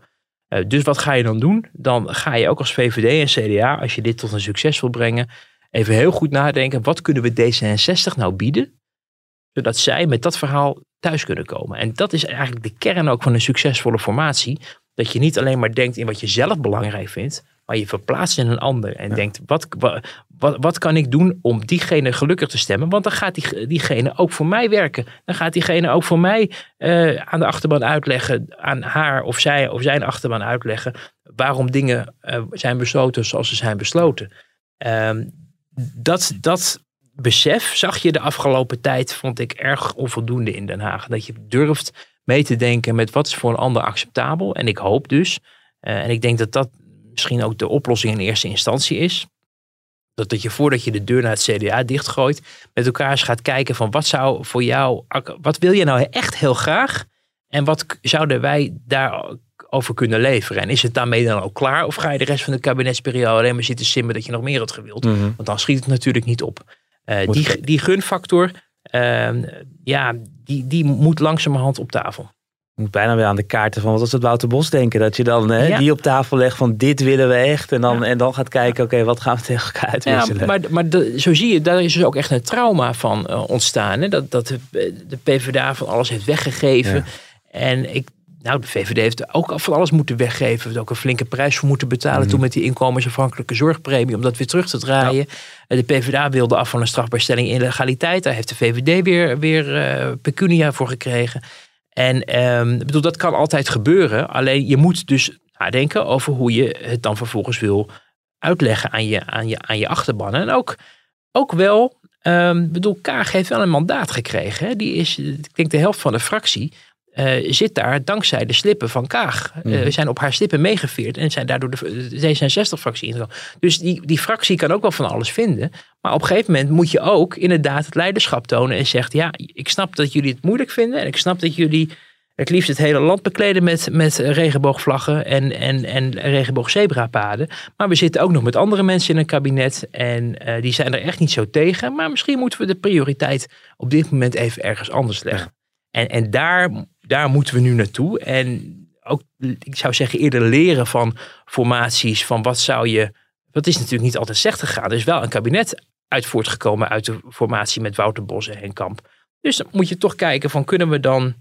Eh, dus wat ga je dan doen? Dan ga je ook als VVD en CDA, als je dit tot een succes wil brengen, even heel goed nadenken. Wat kunnen we D66 nou bieden? Zodat zij met dat verhaal thuis kunnen komen. En dat is eigenlijk de kern ook van een succesvolle formatie. Dat je niet alleen maar denkt in wat je zelf belangrijk vindt, maar je verplaatst in een ander. En denkt, wat, wat, wat, wat kan ik doen om diegene gelukkig te stemmen? Want dan gaat die, diegene ook voor mij werken. Dan gaat diegene ook voor mij eh, aan de achterban uitleggen, aan haar of zij of zijn achterban uitleggen, waarom dingen eh, zijn besloten zoals ze zijn besloten. Ehm, dat, dat besef zag je de afgelopen tijd, vond ik erg onvoldoende in Den Haag. Dat je durft mee te denken met wat is voor een ander acceptabel. En ik hoop dus, eh, en ik denk dat dat misschien ook de oplossing in eerste instantie is. Dat, dat je voordat je de deur naar het CDA dichtgooit, met elkaar eens gaat kijken van wat zou voor jou, wat wil je nou echt heel graag? En wat zouden wij daarover kunnen leveren? En is het daarmee dan ook klaar? Of ga je de rest van de kabinetsperiode alleen maar zitten simmen dat je nog meer had gewild? Mhm. Want dan schiet het natuurlijk niet op. Eh, die, die gunfactor, ehm, ja, die, die moet langzamerhand op tafel. Moet bijna weer aan de kaarten van wat was het Wouter Bos denken. Dat je dan hè, Ja. die op tafel legt van dit willen we echt. En dan, Ja. en dan gaat kijken, oké, wat gaan we tegen elkaar Ja, uitwisselen. maar maar de- zo zie je, daar is dus ook echt een trauma van eh, ontstaan. Hè? Dat, dat de, de PvdA van alles heeft weggegeven. Ja. En ik, nou, de VVD heeft ook van alles moeten weggeven. Heeft ook een flinke prijs voor moeten betalen. Mhm. Toen met die inkomensafhankelijke zorgpremie. Om dat weer terug te draaien. Eh, De PvdA wilde af van een strafbaarstelling illegaliteit. Daar heeft de VVD weer, weer eh, pecunia voor gekregen. En ik bedoel, dat kan altijd gebeuren. Alleen je moet dus nadenken over hoe je het dan vervolgens wil uitleggen aan je, aan je, aan je achterban. En ook, ook wel, ik bedoel, Kaag heeft wel een mandaat gekregen. Hè? Die is, ik denk de helft van de fractie eh, zit daar dankzij de slippen van Kaag. Eh, Mhm. zijn op haar slippen meegeveerd en zijn daardoor de, de D66-fractie ingegaan. Dus die, die fractie kan ook wel van alles vinden. Maar op een gegeven moment moet je ook inderdaad het leiderschap tonen en zegt, ja, ik snap dat jullie het moeilijk vinden en ik snap dat jullie het liefst het hele land bekleden met, met regenboogvlaggen en, en, en regenboogzebrapaden. Maar we zitten ook nog met andere mensen in een kabinet en eh, die zijn er echt niet zo tegen. Maar misschien moeten we de prioriteit op dit moment even ergens anders leggen. En, en daar, daar moeten we nu naartoe. En ook, ik zou zeggen, eerder leren van formaties, van wat zou je... Dat is natuurlijk niet altijd slecht gegaan. Er is wel een kabinet uit voortgekomen uit de formatie met Wouter Bos en Kamp. Dus dan moet je toch kijken van kunnen we dan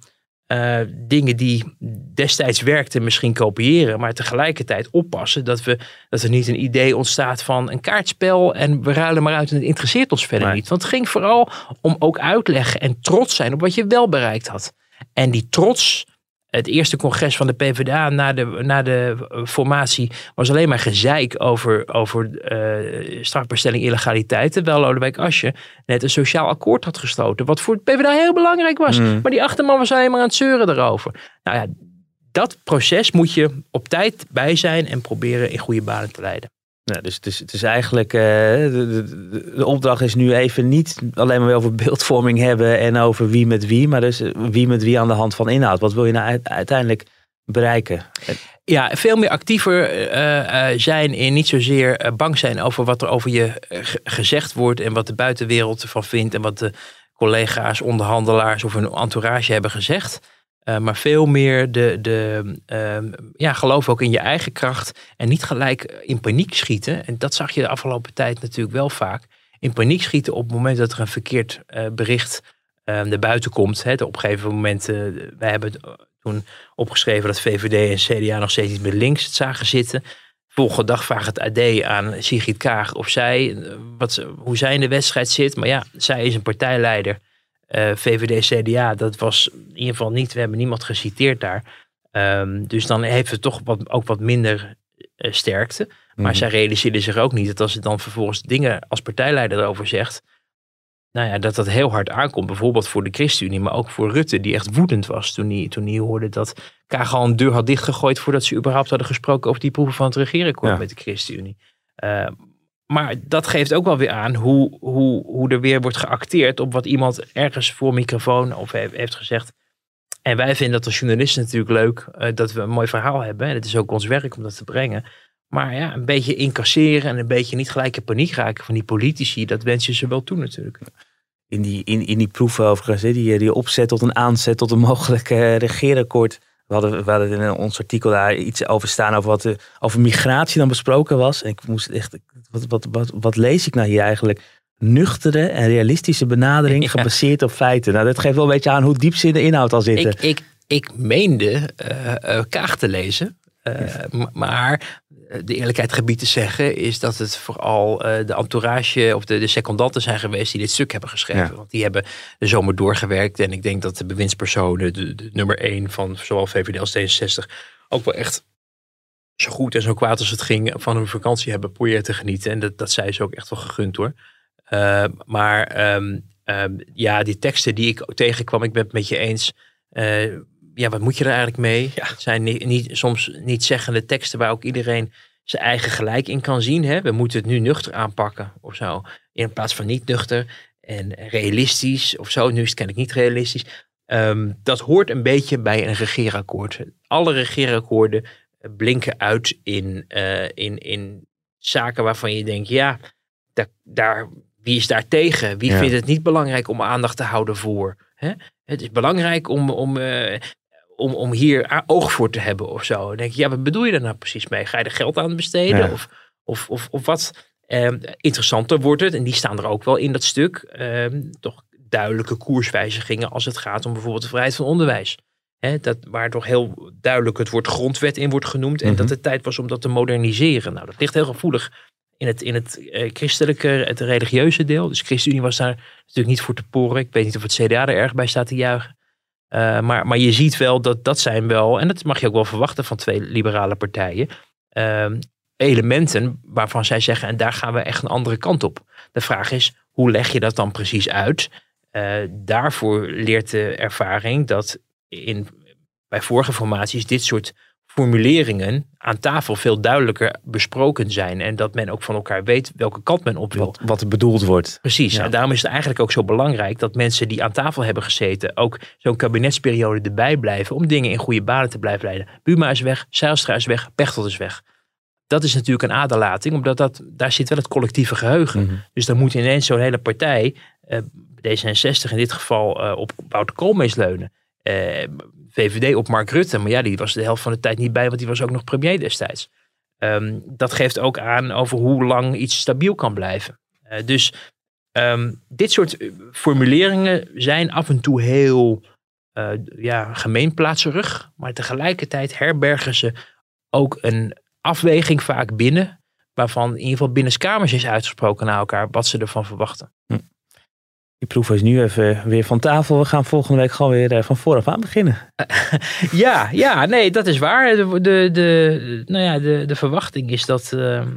uh, dingen die destijds werkten misschien kopiëren, maar tegelijkertijd oppassen dat, we, dat er niet een idee ontstaat van een kaartspel en we ruilen maar uit en het interesseert ons verder niet. Want het ging vooral om ook uitleggen en trots zijn op wat je wel bereikt had. En die trots het eerste congres van de PvdA na de, na de formatie was alleen maar gezeik over, over uh, strafbestelling illegaliteit. Terwijl Lodewijk Asje net een sociaal akkoord had gesloten. Wat voor het PvdA heel belangrijk was. Mm. Maar die achterman was alleen maar aan het zeuren erover. Nou ja, dat proces moet je op tijd bij zijn en proberen in goede banen te leiden. Ja, dus het is, het is eigenlijk, uh, de, de, opdracht is nu even niet alleen maar over beeldvorming hebben en over wie met wie, maar dus wie met wie aan de hand van inhoud. Wat wil je nou uiteindelijk bereiken? Ja, veel meer actiever uh, zijn in niet zozeer bang zijn over wat er over je gezegd wordt en wat de buitenwereld ervan vindt en wat de collega's, onderhandelaars of hun entourage hebben gezegd. Uh, maar veel meer de, de uh, ja, geloof ook in je eigen kracht. En niet gelijk in paniek schieten. En dat zag je de afgelopen tijd natuurlijk wel vaak. In paniek schieten op het moment dat er een verkeerd uh, bericht ehm, naar buiten komt. Hè, op een gegeven moment, eh, wij hebben toen opgeschreven dat VVD en CDA nog steeds niet met links het zagen zitten. Volgende dag vraagt het AD aan Sigrid Kaag of zij, wat, hoe zij in de wedstrijd zit. Maar ja, zij is een partijleider uh, VVD, CDA, dat was in ieder geval niet, we hebben niemand geciteerd daar. Um, dus dan heeft het toch wat, ook wat minder uh, sterkte. Maar mm. zij realiseerde zich ook niet dat als ze dan vervolgens dingen als partijleider erover zegt, nou ja, dat dat heel hard aankomt. Bijvoorbeeld voor de ChristenUnie, maar ook voor Rutte, die echt woedend was toen hij, toen hij hoorde dat Kaag al een deur had dichtgegooid voordat ze überhaupt hadden gesproken over die proeven van het regeren met de ChristenUnie. Uh, maar dat geeft ook wel weer aan hoe, hoe, hoe er weer wordt geacteerd op wat iemand ergens voor microfoon of heeft gezegd. En wij vinden dat als journalisten natuurlijk leuk uh, dat we een mooi verhaal hebben. En het is ook ons werk om dat te brengen. Maar ja, een beetje incasseren en een beetje niet gelijk in paniek raken van die politici, dat wens je ze wel toe natuurlijk. In die, in, in die proeven overigens, die, die opzet tot een aanzet tot een mogelijk uh, regeerakkoord we hadden, we hadden in ons artikel daar iets over staan over wat over migratie dan besproken was. En ik moest echt, wat, wat, wat, wat lees ik nou hier eigenlijk? Nuchtere en realistische benadering *laughs* gebaseerd op feiten. Nou, dat geeft wel een beetje aan hoe diep ze in de inhoud al zitten. Ik, ik, ik meende uh, Kaag te lezen. Uh, maar de eerlijkheid gebied te zeggen, is dat het vooral uh, de entourage of de, de secondanten zijn geweest die dit stuk hebben geschreven. Want die hebben de zomer doorgewerkt. En ik denk dat de bewindspersonen, de, de nummer één van zowel VVD als D66, ook wel echt zo goed en zo kwaad als het ging van hun vakantie hebben proberen te genieten. En dat, dat zij ze ook echt wel gegund hoor. Uh, maar um, um, ja, die teksten die ik tegenkwam, ik ben het met je eens. Uh, ja, wat moet je er eigenlijk mee? Ja. Het zijn niet, niet, soms niet zeggende teksten waar ook iedereen zijn eigen gelijk in kan zien. Hè? We moeten het nu nuchter aanpakken of zo. In plaats van niet nuchter en realistisch of zo. Nu is het kennelijk niet realistisch. Um, dat hoort een beetje bij een regeerakkoord. Alle regeerakkoorden blinken uit in, uh, in, in zaken waarvan je denkt, ja, daar, daar, wie is daar tegen? Wie ja. vindt het niet belangrijk om aandacht te houden voor? Hè? Het is belangrijk om, om uh, om, om hier oog voor te hebben of zo. Dan denk je, ja, wat bedoel je daar nou precies mee? Ga je er geld aan besteden? Of, of, of, of wat? Eh, interessanter wordt het, en die staan er ook wel in dat stuk, eh, toch duidelijke koerswijzigingen als het gaat om bijvoorbeeld de vrijheid van onderwijs. Hè, dat, waar toch heel duidelijk het woord grondwet in wordt genoemd. En mm -hmm. dat het tijd was om dat te moderniseren. Nou, dat ligt heel gevoelig in het, in het uh, christelijke, het religieuze deel. Dus ChristenUnie was daar natuurlijk niet voor te poren. Ik weet niet of het CDA er erg bij staat te juichen. Uh, maar, maar je ziet wel dat dat zijn wel, en dat mag je ook wel verwachten van twee liberale partijen, uh, elementen waarvan zij zeggen, en daar gaan we echt een andere kant op. De vraag is, hoe leg je dat dan precies uit? Uh, daarvoor leert de ervaring dat in, bij vorige formaties dit soort formuleringen aan tafel veel duidelijker besproken zijn. En dat men ook van elkaar weet welke kant men op wil. Wat, wat er bedoeld wordt. Precies. Ja. En daarom is het eigenlijk ook zo belangrijk dat mensen die aan tafel hebben gezeten ook zo'n kabinetsperiode erbij blijven om dingen in goede banen te blijven leiden. Buma is weg, Zijlstra is weg, Pechtold is weg. Dat is natuurlijk een aderlating, omdat dat, daar zit wel het collectieve geheugen. Mhm. Dus dan moet ineens zo'n hele partij, eh, D66 in dit geval, eh, op Wouter Koolmees leunen. Eh, VVD op Mark Rutte, maar ja, die was de helft van de tijd niet bij, want die was ook nog premier destijds. Ehm, dat geeft ook aan over hoe lang iets stabiel kan blijven. Eh, dus ehm, dit soort eh, formuleringen zijn af en toe heel eh ja, gemeenplaatserig, maar tegelijkertijd herbergen ze ook een afweging vaak binnen, waarvan in ieder geval binnenskamers is uitgesproken naar elkaar wat ze ervan verwachten. Die proef is nu even weer van tafel. We gaan volgende week gewoon weer eh, van vooraf aan beginnen. *laughs* Ja, ja, nee, dat is waar. De, de, de, nou ja, de, de verwachting is dat, ehm,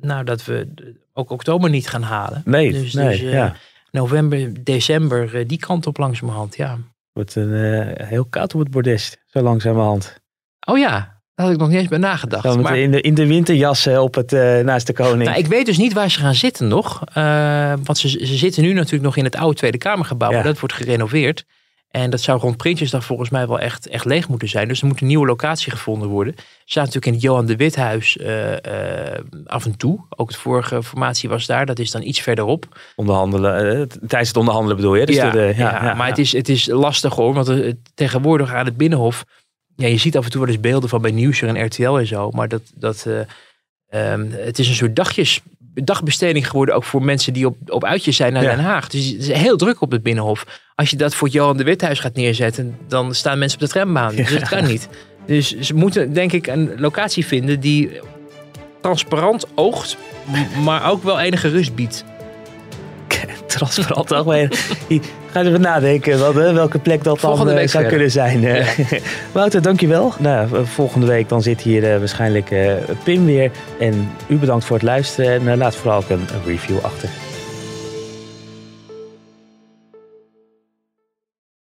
nou, dat we ook oktober niet gaan halen. Nee, Dus, nee dus, eh, ja. November, december, eh, die kant op langzamerhand, ja. wordt een, heel koud op het bordes. Zo langzamerhand. Oh ja, daar had ik nog niet eens bij nagedacht. Maar, in, de, in de winterjassen op het, eh, naast de koning. nou, ik weet dus niet waar ze gaan zitten nog. Eh, want ze, ze zitten nu natuurlijk nog in het oude Tweede Kamergebouw. Ja. Maar dat wordt gerenoveerd. En dat zou rond Prinsjesdag volgens mij wel echt, echt leeg moeten zijn. Dus er moet een nieuwe locatie gevonden worden. Ze zaten natuurlijk in het Johan de Withuis eh, eh, af en toe. Ook de vorige formatie was daar. Dat is dan iets verderop. Onderhandelen, eh, tijdens het onderhandelen bedoel je? Dus ja, de- ja, maar Het, is, het is lastig hoor. Want eh, tegenwoordig aan het Binnenhof... Ja, je ziet af en toe wel eens beelden van bij Nieuwsuur en RTL en zo. Maar dat, dat, eh, ehm, het is een soort dagjes, dagbesteding geworden. Ook voor mensen die op, op uitjes zijn naar Ja. Den Haag. Dus het is heel druk op het Binnenhof. Als je dat voor het Johan de Withuis gaat neerzetten... dan staan mensen op de trambaan. Dus dat kan niet. Dus ze moeten denk ik een locatie vinden die transparant oogt... maar ook wel enige rust biedt. *laughs* transparant algemeen. Ga even nadenken wat, welke plek dat Volgende dan eh, week zou verder. kunnen zijn. eh. *laughs* Wouter, dankjewel. Nou, eh, volgende week dan zit hier eh, waarschijnlijk Pim weer. En u bedankt voor het luisteren. En eh, laat vooral ook een, een review achter.